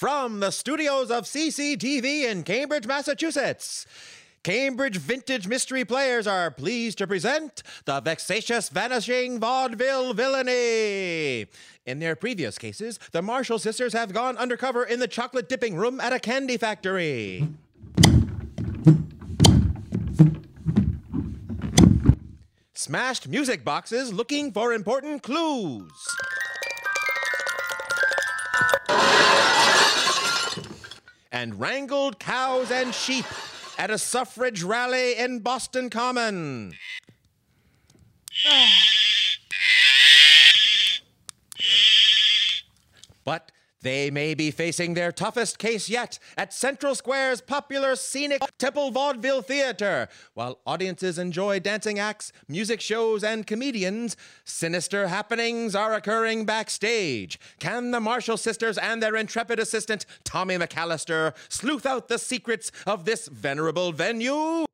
From the studios of CCTV in Cambridge, Massachusetts, Cambridge Vintage Mystery Players are pleased to present the vexatious vanishing vaudeville villainy. In their previous cases, the Marshall sisters have gone undercover in the chocolate dipping room at a candy factory. Smashed music boxes looking for important clues. And wrangled cows and sheep at a suffrage rally in Boston Common. but they may be facing their toughest case yet at Central Square's popular scenic Temple Vaudeville Theater. While audiences enjoy dancing acts, music shows, and comedians, sinister happenings are occurring backstage. Can the Marshall sisters and their intrepid assistant, Tommy McAllister, sleuth out the secrets of this venerable venue?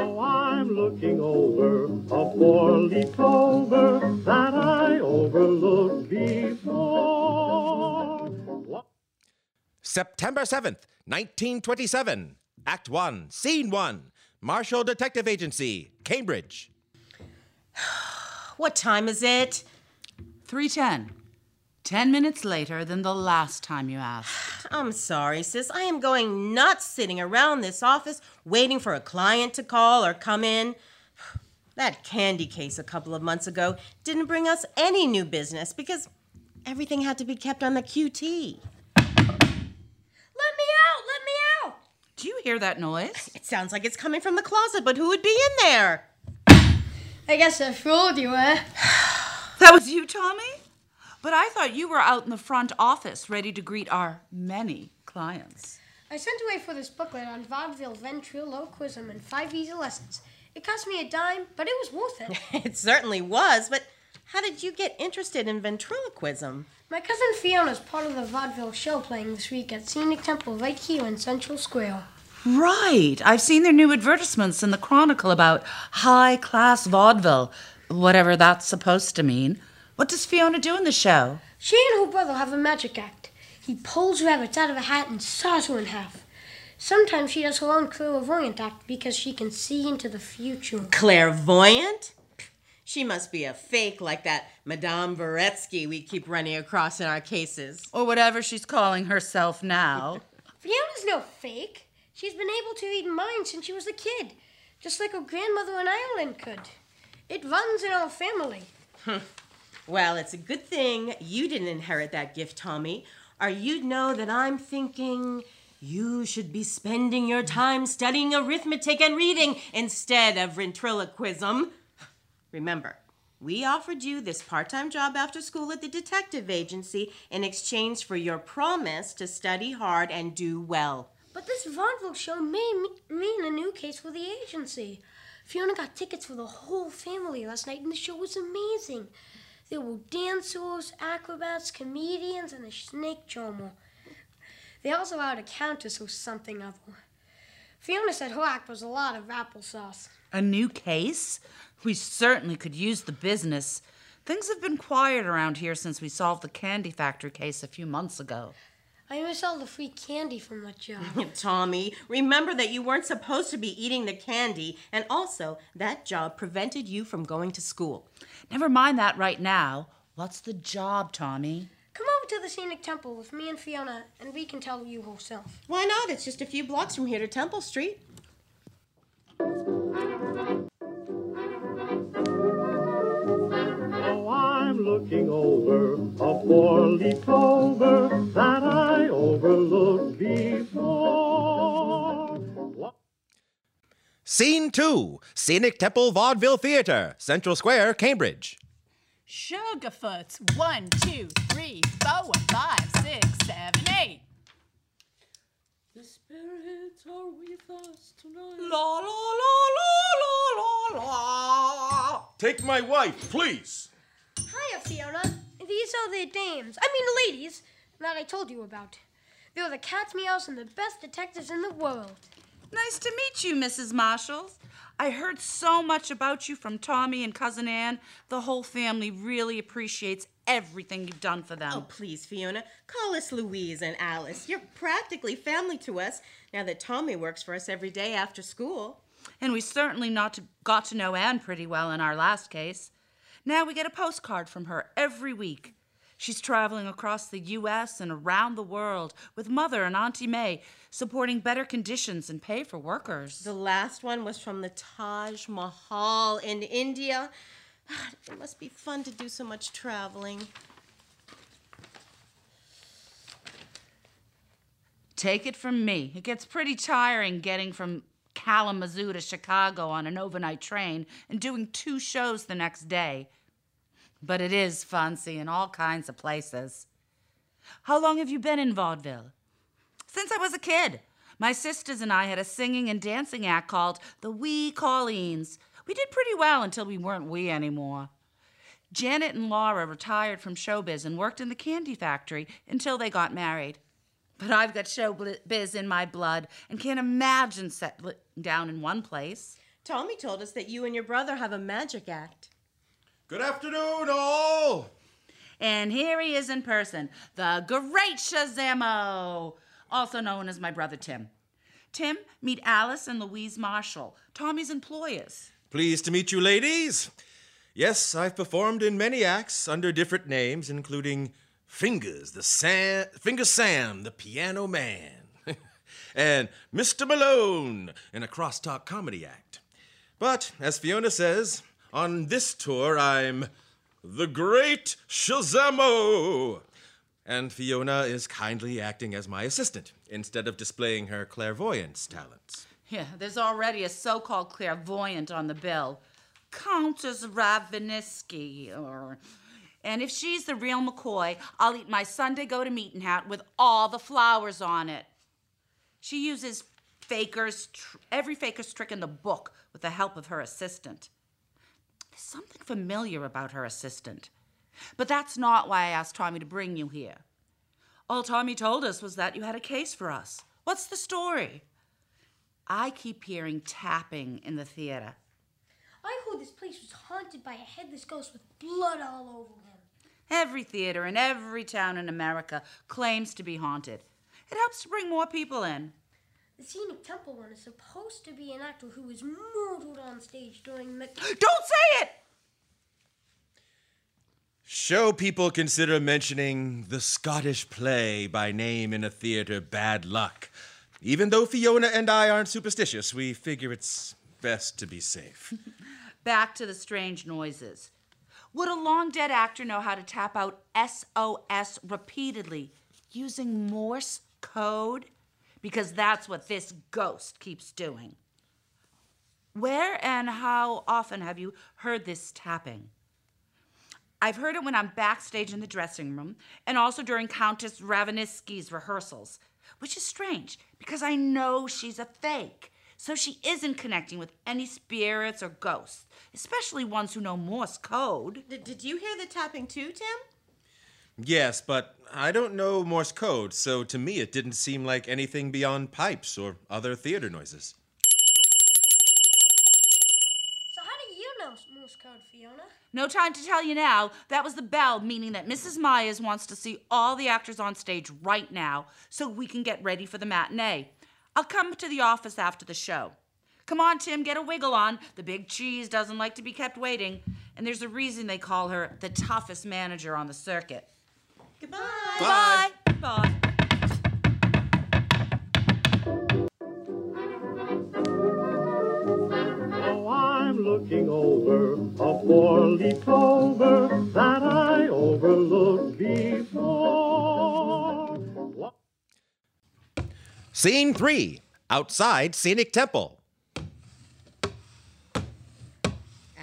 Oh, I'm looking over a four-leaf clover that I before. September 7th, 1927. Act 1, Scene 1. Marshall Detective Agency, Cambridge. What time is it? 310. Ten minutes later than the last time you asked. I'm sorry, sis. I am going nuts sitting around this office waiting for a client to call or come in. That candy case a couple of months ago didn't bring us any new business because everything had to be kept on the QT. Let me out! Let me out! Do you hear that noise? It sounds like it's coming from the closet, but who would be in there? I guess I fooled you, eh? That was you, Tommy? But I thought you were out in the front office ready to greet our many clients. I sent away for this booklet on vaudeville ventriloquism and five easy lessons. It cost me a dime, but it was worth it. It certainly was, but how did you get interested in ventriloquism? My cousin Fiona's part of the vaudeville show playing this week at Scenic Temple right here in Central Square. Right. I've seen their new advertisements in the Chronicle about high class vaudeville, whatever that's supposed to mean. What does Fiona do in the show? She and her brother have a magic act. He pulls rabbits out of a hat and saws her in half. Sometimes she does her own clairvoyant act because she can see into the future. Clairvoyant? She must be a fake like that Madame Varetsky we keep running across in our cases. Or whatever she's calling herself now. Fiona's no fake. She's been able to read minds since she was a kid, just like her grandmother in Ireland could. It runs in our family. Well, it's a good thing you didn't inherit that gift, Tommy, or you'd know that I'm thinking you should be spending your time studying arithmetic and reading instead of ventriloquism. Remember, we offered you this part time job after school at the detective agency in exchange for your promise to study hard and do well. But this vaudeville show may mean a new case for the agency. Fiona got tickets for the whole family last night, and the show was amazing. There were dancers, acrobats, comedians, and a snake charmer. They also had a countess or something other. Fiona said her act was a lot of applesauce. A new case? We certainly could use the business. Things have been quiet around here since we solved the candy factory case a few months ago. I miss all the free candy from that job. Tommy, remember that you weren't supposed to be eating the candy, and also that job prevented you from going to school. Never mind that right now. What's the job, Tommy? Come over to the Scenic Temple with me and Fiona, and we can tell you herself. Why not? It's just a few blocks from here to Temple Street. Oh, I'm looking over a four-leaf clover that I overlooked before. What? Scene 2, Scenic Temple Vaudeville Theater, Central Square, Cambridge. Sugarfoots. One, two, three, four, five, six, seven, eight. The spirits are with us tonight. La la la la la la la. Take my wife, please. Hiya, Fiona. These are the dames, I mean ladies, that I told you about. They're the cats, meows, and the best detectives in the world. Nice to meet you, Mrs. Marshall. I heard so much about you from Tommy and Cousin Ann. The whole family really appreciates everything you've done for them. Oh, please, Fiona, call us Louise and Alice. You're practically family to us now that Tommy works for us every day after school. And we certainly not to, got to know Anne pretty well in our last case. Now we get a postcard from her every week. She's traveling across the U.S. and around the world with Mother and Auntie May, supporting better conditions and pay for workers. The last one was from the Taj Mahal in India. It must be fun to do so much traveling. Take it from me. It gets pretty tiring getting from Kalamazoo to Chicago on an overnight train and doing two shows the next day. But it is fancy in all kinds of places. How long have you been in vaudeville? Since I was a kid. My sisters and I had a singing and dancing act called the Wee Colleens. We did pretty well until we weren't we anymore. Janet and Laura retired from showbiz and worked in the candy factory until they got married. But I've got showbiz in my blood and can't imagine settling down in one place. Tommy told us that you and your brother have a magic act. Good afternoon, all. And here he is in person, the great Shazamo, also known as my brother Tim. Tim, meet Alice and Louise Marshall, Tommy's employers. Pleased to meet you, ladies. Yes, I've performed in many acts under different names, including Fingers, the Sam, Finger Sam, the Piano Man, and Mr. Malone in a crosstalk comedy act. But as Fiona says, on this tour I'm the Great Shazamo. And Fiona is kindly acting as my assistant instead of displaying her clairvoyance talents. Yeah, there's already a so called clairvoyant on the bill. Countess Raveniski, or. And if she's the real McCoy, I'll eat my Sunday go to meeting hat with all the flowers on it. She uses fakers, tr- every faker's trick in the book with the help of her assistant. There's something familiar about her assistant. But that's not why I asked Tommy to bring you here. All Tommy told us was that you had a case for us. What's the story? I keep hearing tapping in the theater. I heard this place was haunted by a headless ghost with blood all over him. Every theater in every town in America claims to be haunted. It helps to bring more people in. The scenic temple one is supposed to be an actor who was murdered on stage during Mac- Don't say it! Show people consider mentioning the Scottish play by name in a theater bad luck. Even though Fiona and I aren't superstitious, we figure it's best to be safe. Back to the strange noises. Would a long dead actor know how to tap out SOS repeatedly using Morse code? Because that's what this ghost keeps doing. Where and how often have you heard this tapping? I've heard it when I'm backstage in the dressing room and also during Countess Raveniski's rehearsals, which is strange because I know she's a fake. So she isn't connecting with any spirits or ghosts, especially ones who know Morse code. Did you hear the tapping too, Tim? Yes, but I don't know Morse code, so to me it didn't seem like anything beyond pipes or other theater noises. So how do you know Morse code, Fiona? No time to tell you now. That was the bell, meaning that Mrs. Myers wants to see all the actors on stage right now so we can get ready for the matinee. I'll come to the office after the show. Come on, Tim, get a wiggle on. The big cheese doesn't like to be kept waiting. And there's a reason they call her the toughest manager on the circuit. Goodbye. Bye. Bye. Oh, I'm looking over a four-leaf clover that I overlooked before. What? Scene three outside Scenic Temple.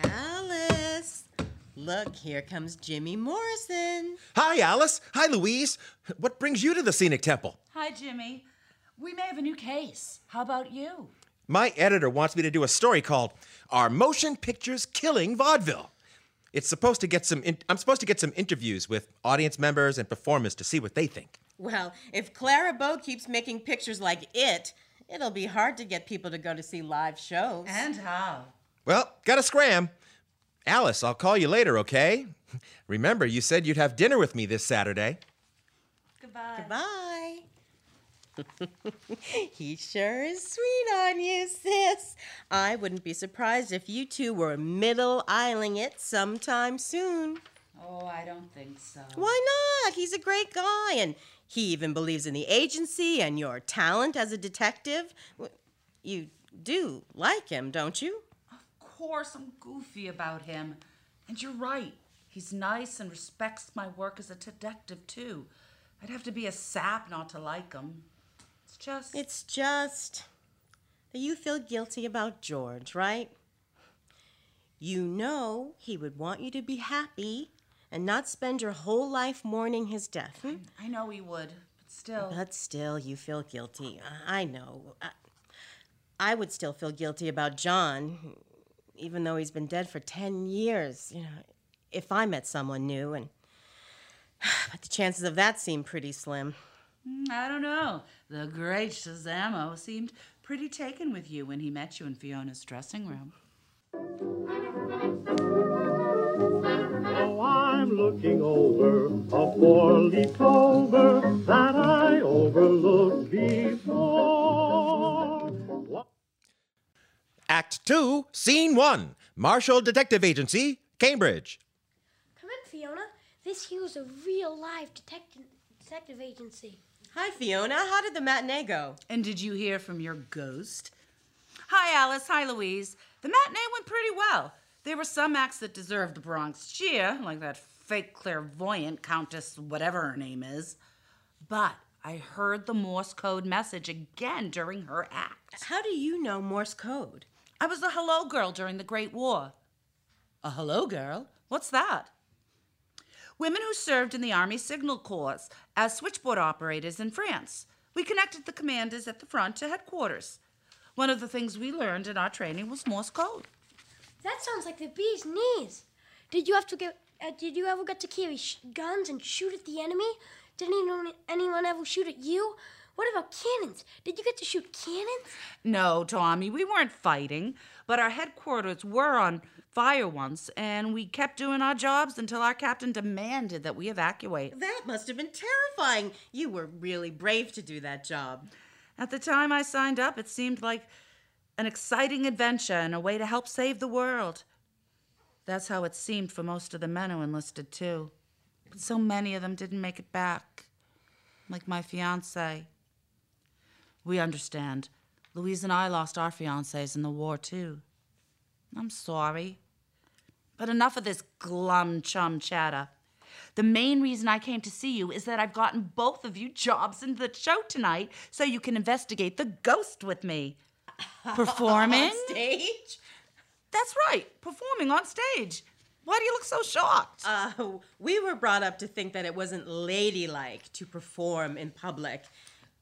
Alice. Look, here comes Jimmy Morrison. Hi, Alice. Hi, Louise. What brings you to the Scenic Temple? Hi, Jimmy. We may have a new case. How about you? My editor wants me to do a story called "Are Motion Pictures Killing Vaudeville?" It's supposed to get some. In- I'm supposed to get some interviews with audience members and performers to see what they think. Well, if Clara Bow keeps making pictures like it, It'll be hard to get people to go to see live shows. And how? Well, gotta scram. Alice, I'll call you later, okay? Remember, you said you'd have dinner with me this Saturday. Goodbye. Bye. he sure is sweet on you, sis. I wouldn't be surprised if you two were middle isling it sometime soon. Oh, I don't think so. Why not? He's a great guy, and he even believes in the agency and your talent as a detective. You do like him, don't you? Course, I'm goofy about him. And you're right. He's nice and respects my work as a detective, too. I'd have to be a sap not to like him. It's just. It's just that you feel guilty about George, right? You know he would want you to be happy and not spend your whole life mourning his death. hmm? I know he would, but still. But still, you feel guilty. I I know. I, I would still feel guilty about John, even though he's been dead for 10 years. You know, if I met someone new, and. But the chances of that seem pretty slim. Mm, I don't know. The great Shazamo seemed pretty taken with you when he met you in Fiona's dressing room. Oh, I'm looking over a four-leaf clover that I overlooked before. Act 2, Scene 1 Marshall Detective Agency, Cambridge. Come in, Fiona. This here's a real live detective detective agency. Hi, Fiona. How did the matinee go? And did you hear from your ghost? Hi, Alice. Hi, Louise. The matinee went pretty well. There were some acts that deserved the Bronx cheer, like that fake clairvoyant Countess, whatever her name is. But I heard the Morse code message again during her act. How do you know Morse code? I was a hello girl during the Great War. A hello girl? What's that? Women who served in the Army Signal Corps as switchboard operators in France. We connected the commanders at the front to headquarters. One of the things we learned in our training was Morse code. That sounds like the bee's knees. Did you have to get? Uh, did you ever get to carry guns and shoot at the enemy? Did anyone, anyone ever shoot at you? What about cannons? Did you get to shoot cannons? No, Tommy, we weren't fighting, but our headquarters were on fire once, and we kept doing our jobs until our captain demanded that we evacuate. That must have been terrifying. You were really brave to do that job. At the time I signed up, it seemed like an exciting adventure and a way to help save the world. That's how it seemed for most of the men who enlisted, too. But so many of them didn't make it back. Like my fiance. We understand. Louise and I lost our fiancés in the war, too. I'm sorry. But enough of this glum chum chatter. The main reason I came to see you is that I've gotten both of you jobs in the show tonight so you can investigate the ghost with me. Performing? On stage? That's right, performing on stage. Why do you look so shocked? Uh, we were brought up to think that it wasn't ladylike to perform in public.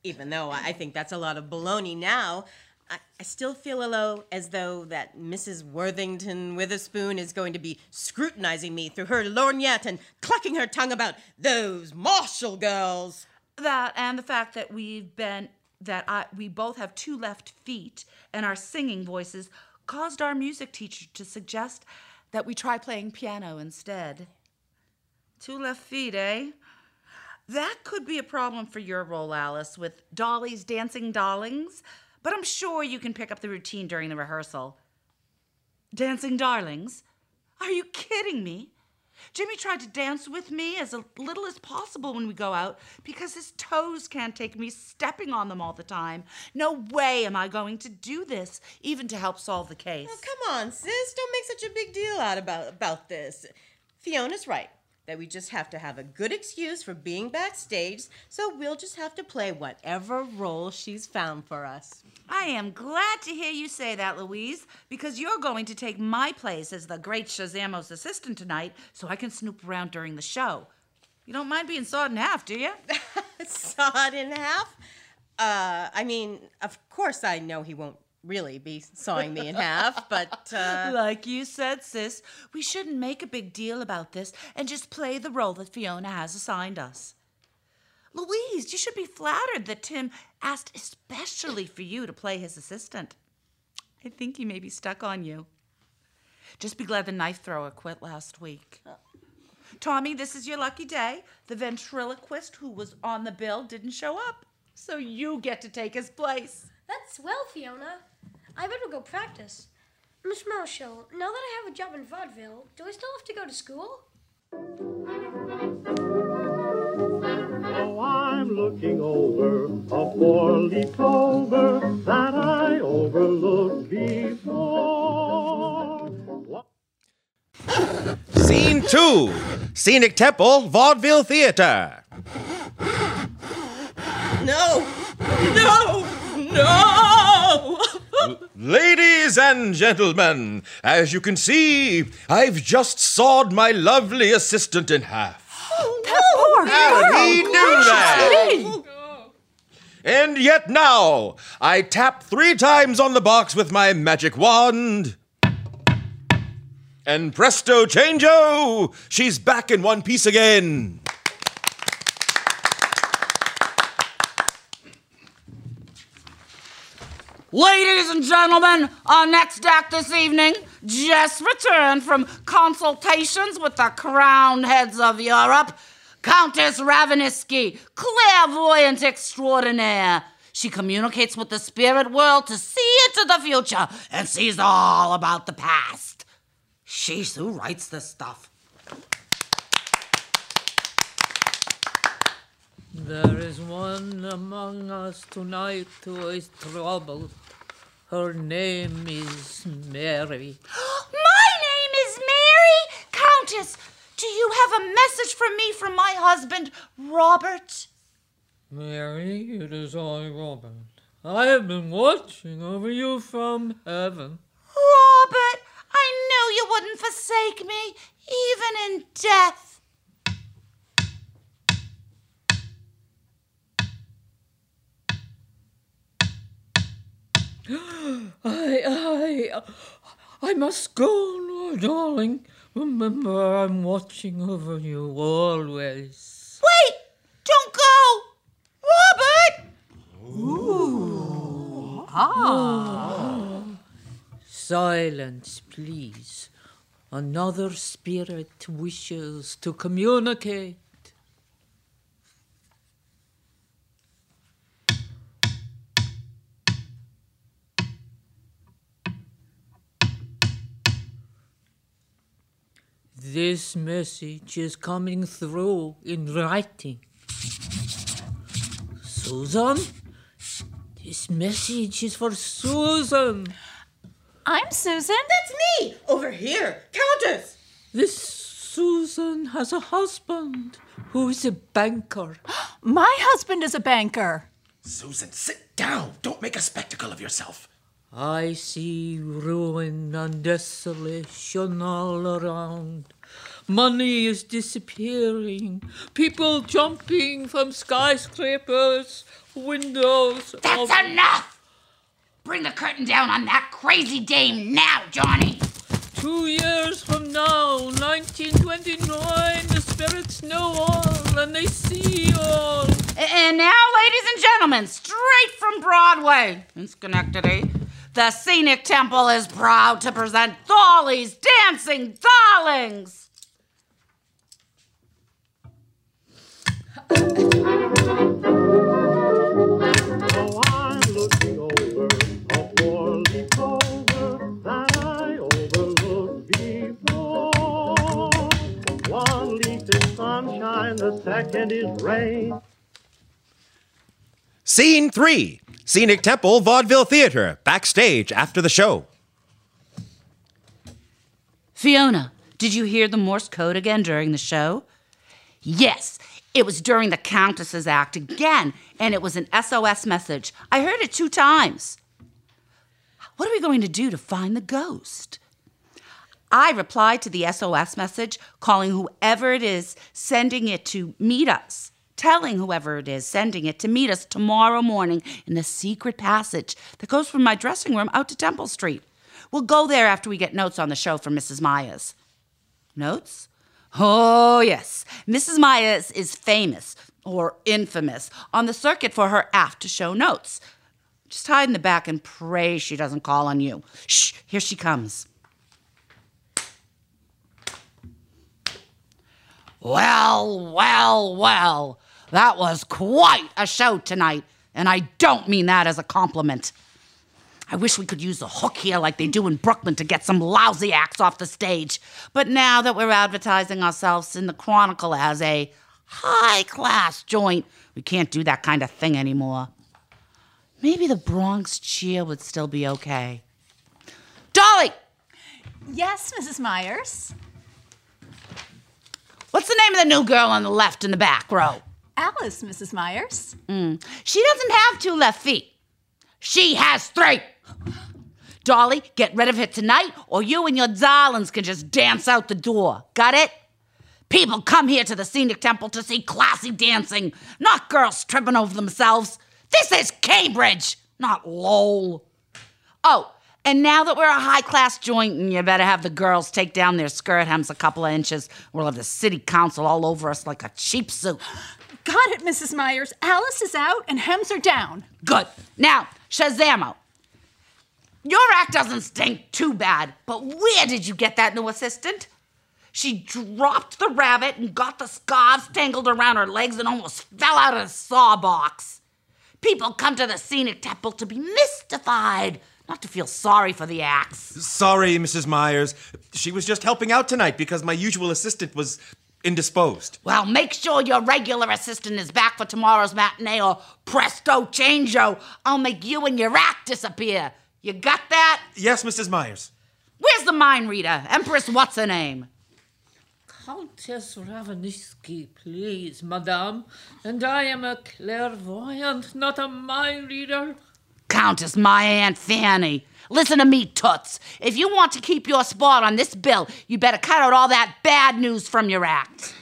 Even though I think that's a lot of baloney now, I, I still feel a little as though that Mrs. Worthington Witherspoon is going to be scrutinizing me through her lorgnette and clucking her tongue about those Marshall girls. that and the fact that we've been that I we both have two left feet and our singing voices caused our music teacher to suggest that we try playing piano instead. Two left feet, eh? That could be a problem for your role, Alice, with Dolly's dancing darlings, but I'm sure you can pick up the routine during the rehearsal. Dancing darlings? Are you kidding me? Jimmy tried to dance with me as little as possible when we go out because his toes can't take me stepping on them all the time. No way am I going to do this, even to help solve the case. Oh, come on, sis. Don't make such a big deal out about, about this. Fiona's right that we just have to have a good excuse for being backstage, so we'll just have to play whatever role she's found for us. I am glad to hear you say that, Louise, because you're going to take my place as the great Shazamos assistant tonight so I can snoop around during the show. You don't mind being sawed in half, do you? Sawed in half? Uh, I mean, of course I know he won't really be sawing me in half, but uh, like you said, sis, we shouldn't make a big deal about this and just play the role that Fiona has assigned us. Louise, you should be flattered that Tim asked especially for you to play his assistant. I think he may be stuck on you. Just be glad the knife thrower quit last week. Tommy, this is your lucky day. The ventriloquist who was on the bill didn't show up, so you get to take his place. That's well, Fiona. I better go practice. Miss Marshall, now that I have a job in vaudeville, do I still have to go to school? Oh, I'm looking over a four-leaf clover that I overlooked before. What? Scene 2 Scenic Temple Vaudeville Theater. No! No! No! Ladies and gentlemen, as you can see, I've just sawed my lovely assistant in half. Oh, that poor How did he do that? And yet now, I tap three times on the box with my magic wand. And presto changeo, she's back in one piece again. Ladies and gentlemen, our next act this evening just returned from consultations with the crowned heads of Europe. Countess Ravensky, clairvoyant extraordinaire. She communicates with the spirit world to see into the future and sees all about the past. She's who writes this stuff. There is one among us tonight who is troubled. Her name is Mary. My name is Mary. Countess, do you have a message for me from my husband, Robert? Mary, it is I, Robert. I have been watching over you from heaven. Robert, I knew you wouldn't forsake me, even in death. I, I, I must go now, darling. Remember, I'm watching over you always. Wait! Don't go! Robert! Ah! Silence, please. Another spirit wishes to communicate. This message is coming through in writing. Susan? This message is for Susan. I'm Susan. That's me! Over here! Countess! This Susan has a husband who is a banker. My husband is a banker. Susan, sit down. Don't make a spectacle of yourself. I see ruin and desolation all around. Money is disappearing. People jumping from skyscrapers, windows. That's of- enough! Bring the curtain down on that crazy dame now, Johnny! Two years from now, 1929, the spirits know all and they see all. And now, ladies and gentlemen, straight from Broadway in Schenectady, the Scenic Temple is proud to present Dolly's Dancing Darlings. Scene 3 Scenic Temple Vaudeville Theater, backstage after the show. Fiona, did you hear the Morse code again during the show? Yes, it was during the Countess's act again, and it was an SOS message. I heard it two times. What are we going to do to find the ghost? I replied to the SOS message, calling whoever it is sending it to meet us, telling whoever it is sending it to meet us tomorrow morning in the secret passage that goes from my dressing room out to Temple Street. We'll go there after we get notes on the show from Mrs. Myers. Notes? Oh, yes. Mrs. Myers is famous, or infamous, on the circuit for her after show notes. Just hide in the back and pray she doesn't call on you. Shh, here she comes. Well, well, well. That was quite a show tonight, and I don't mean that as a compliment. I wish we could use a hook here like they do in Brooklyn to get some lousy acts off the stage. But now that we're advertising ourselves in the Chronicle as a high class joint, we can't do that kind of thing anymore. Maybe the Bronx cheer would still be okay. Dolly, Yes, Mrs. Myers. what's the name of the new girl on the left in the back row? Alice, Mrs. Myers. Hmm. She doesn't have two left feet. She has three. Dolly, get rid of it tonight, or you and your darlings can just dance out the door. Got it? People come here to the scenic temple to see classy dancing, not girls tripping over themselves. This is Cambridge, not Lowell. Oh, and now that we're a high class joint, and you better have the girls take down their skirt hems a couple of inches, we'll have the city council all over us like a cheap suit. Got it, Mrs. Myers. Alice is out and hems are down. Good. Now, Shazamo. Your act doesn't stink too bad, but where did you get that new assistant? She dropped the rabbit and got the scarves tangled around her legs and almost fell out of the saw box. People come to the scenic temple to be mystified, not to feel sorry for the acts. Sorry, Mrs. Myers. She was just helping out tonight because my usual assistant was indisposed. Well, make sure your regular assistant is back for tomorrow's matinee, or presto changeo, I'll make you and your act disappear. You got that? Yes, Mrs. Myers. Where's the mind reader? Empress, what's her name? Countess Ravensky, please, madame. And I am a clairvoyant, not a mind reader. Countess, my Aunt Fanny. Listen to me, Toots. If you want to keep your spot on this bill, you better cut out all that bad news from your act.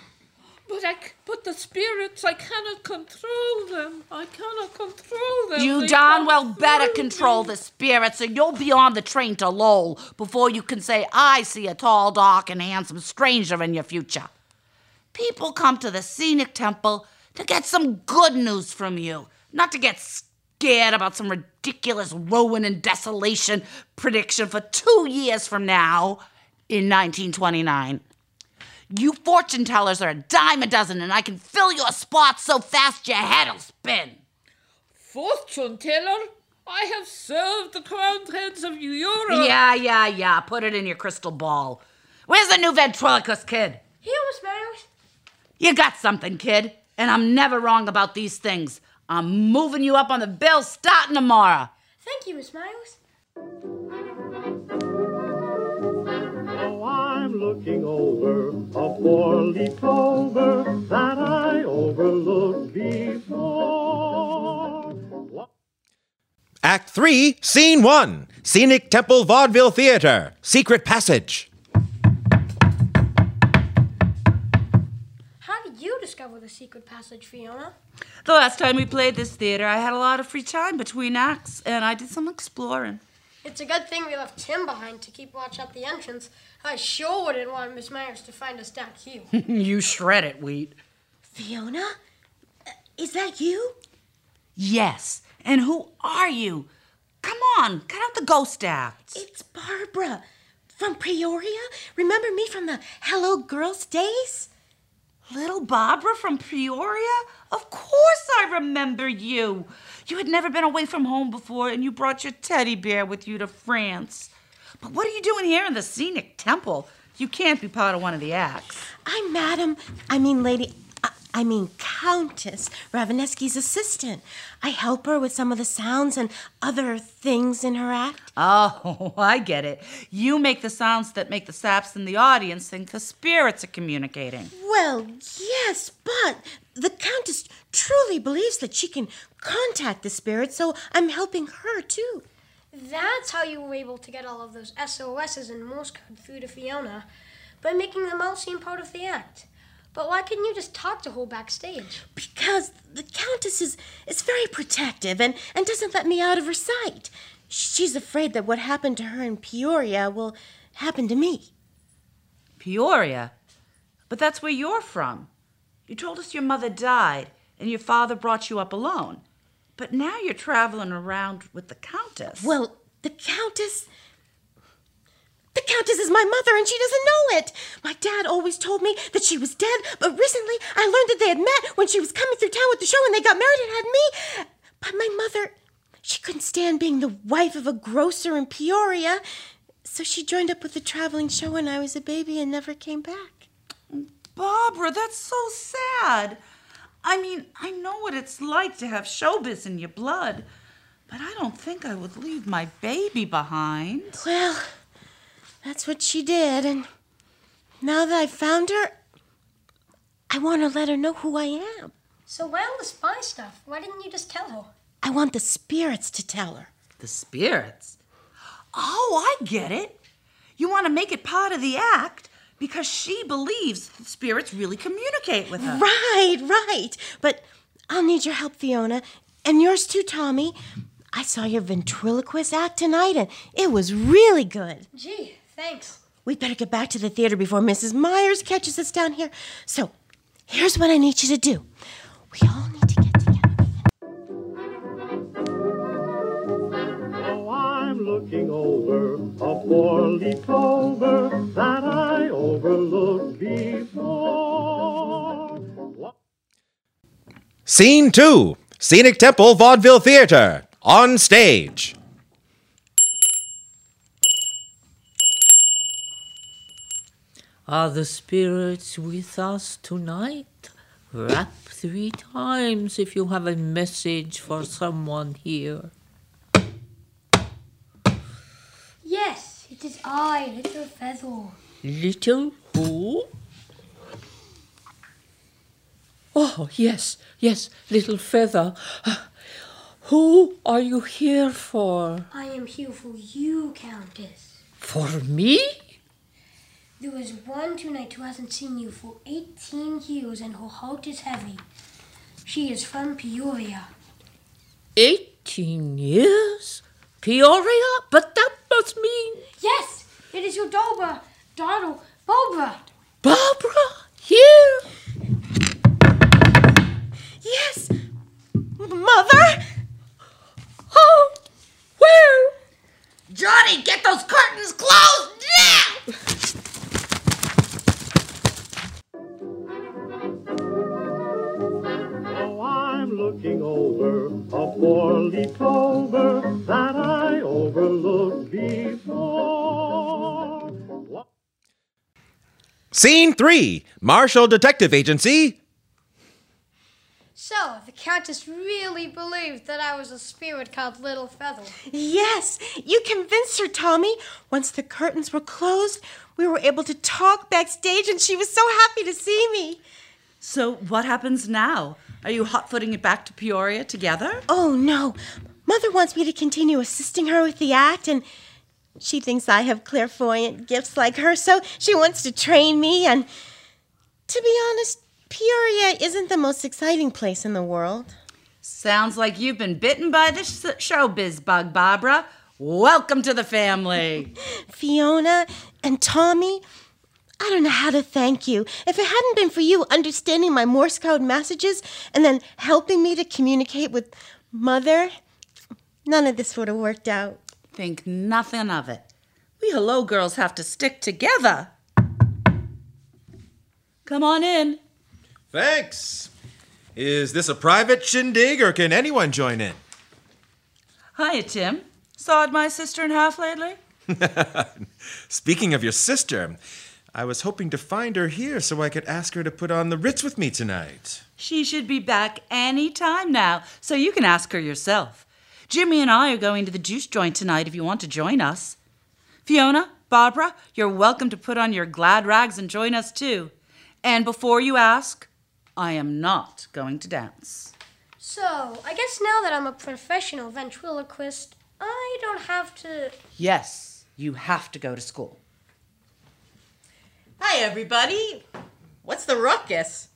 But I, but the spirits, I cannot control them. I cannot control them. You They darn well better control the spirits, or you'll be on the train to Lowell before you can say, I see a tall, dark, and handsome stranger in your future. People come to the scenic temple to get some good news from you, not to get scared about some ridiculous ruin and desolation prediction for two years from now in 1929. You fortune tellers are a dime a dozen, and I can fill your spot so fast your head'll spin. Fortune teller, I have served the crowned heads of Europe. Yeah, yeah, yeah. Put it in your crystal ball. Where's the new ventriloquist kid? Here, Miss Myers. You got something, kid. And I'm never wrong about these things. I'm moving you up on the bill starting tomorrow. Thank you, Miss Myers. I'm looking over a four-leaf clover that I overlooked before. What? Act 3, Scene 1 Scenic Temple Vaudeville Theater, Secret Passage. How did you discover the secret passage, Fiona? The last time we played this theater, I had a lot of free time between acts, and I did some exploring. It's a good thing we left Tim behind to keep watch at the entrance. I sure wouldn't want Miss Myers to find us down here. you shred it, Wheat. Fiona? Uh, Is that you? Yes. And who are you? Come on, cut out the ghost act. It's Barbara from Peoria. Remember me from the Hello Girls days? Little Barbara from Peoria? Of course I remember you. You had never been away from home before, and you brought your teddy bear with you to France. But what are you doing here in the scenic temple? You can't be part of one of the acts. I'm Madam, I mean Lady, I, I mean Countess Ravenesky's assistant. I help her with some of the sounds and other things in her act. Oh, I get it. You make the sounds that make the saps in the audience think the spirits are communicating. Well, yes, but the Countess truly believes that she can contact the spirits, so I'm helping her too. That's how you were able to get all of those SOSs and Morse code through to Fiona, by making them all seem part of the act. But why couldn't you just talk to her backstage? Because the Countess is, is very protective and, and doesn't let me out of her sight. She's afraid that what happened to her in Peoria will happen to me. Peoria? But that's where you're from. You told us your mother died and your father brought you up alone. But now you're traveling around with the Countess. Well, the Countess. The Countess is my mother and she doesn't know it. My dad always told me that she was dead, but recently I learned that they had met when she was coming through town with the show and they got married and had me. But my mother, she couldn't stand being the wife of a grocer in Peoria, so she joined up with the traveling show when I was a baby and never came back. Barbara, that's so sad. I mean, I know what it's like to have showbiz in your blood, but I don't think I would leave my baby behind. Well, that's what she did, and now that I've found her, I want to let her know who I am. So why all the spy stuff? Why didn't you just tell her? I want the spirits to tell her. The spirits? Oh, I get it. You want to make it part of the act because she believes spirits really communicate with her. Right, right. But I'll need your help, Fiona, and yours too, Tommy. I saw your ventriloquist act tonight, and it was really good. Gee, thanks. We'd better get back to the theater before Mrs. Myers catches us down here. So, here's what I need you to do. We all need looking over a four-leaf clover that I overlooked before. Scene 2 Scenic Temple Vaudeville Theater. On stage. Are the spirits with us tonight? Rap three times if you have a message for someone here. Yes, it is I, Little Feather. Little who? Oh, yes, yes, little feather. Who are you here for? I am here for you, Countess. For me? There is one tonight who hasn't seen you for 18 years and her heart is heavy. She is from Peoria. Eighteen years? Peoria? But that must mean Yes, it is your daughter, daughter, Barbara. Barbara here? Yes! Mother? Oh, where? Johnny, get those curtains closed now! Oh, I'm looking over a four-leaf clover that I overlooked before. Scene 3 Marshall Detective Agency. So, the Countess really believed that I was a spirit called Little Feather. Yes, you convinced her, Tommy. Once the curtains were closed, we were able to talk backstage, and she was so happy to see me. So, what happens now? Are you hot footing it back to Peoria together? Oh, no. Mother wants me to continue assisting her with the act, and she thinks I have clairvoyant gifts like her, so she wants to train me. And to be honest, Peoria isn't the most exciting place in the world. Sounds like you've been bitten by the sh- showbiz bug, Barbara. Welcome to the family. Fiona and Tommy, I don't know how to thank you. If it hadn't been for you understanding my Morse code messages and then helping me to communicate with Mother, none of this would have worked out. Think nothing of it. We hello girls have to stick together. Come on in. Thanks. Is this a private shindig or can anyone join in? Hiya, Tim. Sawed my sister in half lately? Speaking of your sister, I was hoping to find her here so I could ask her to put on the Ritz with me tonight. She should be back any time now, so you can ask her yourself. Jimmy and I are going to the juice joint tonight if you want to join us. Fiona, Barbara, you're welcome to put on your glad rags and join us too. And before you ask, I am not going to dance. So, I guess now that I'm a professional ventriloquist, I don't have to. Yes, you have to go to school. Hi, everybody. What's the ruckus?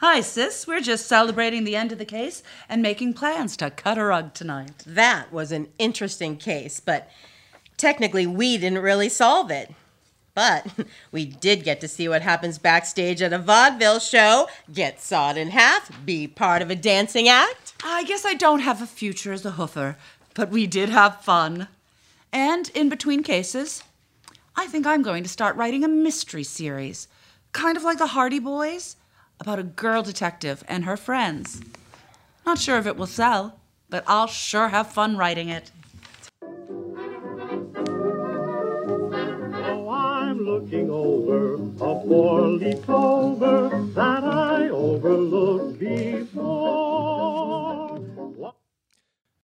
Hi, sis. We're just celebrating the end of the case and making plans to cut a rug tonight. That was an interesting case, but technically we didn't really solve it. But we did get to see what happens backstage at a vaudeville show, get sawed in half, be part of a dancing act. I guess I don't have a future as a hoofer, but we did have fun. And in between cases, I think I'm going to start writing a mystery series, kind of like the Hardy Boys, about a girl detective and her friends. Not sure if it will sell, but I'll sure have fun writing it. Oh, I'm looking over a four-leaf clover that I overlooked before.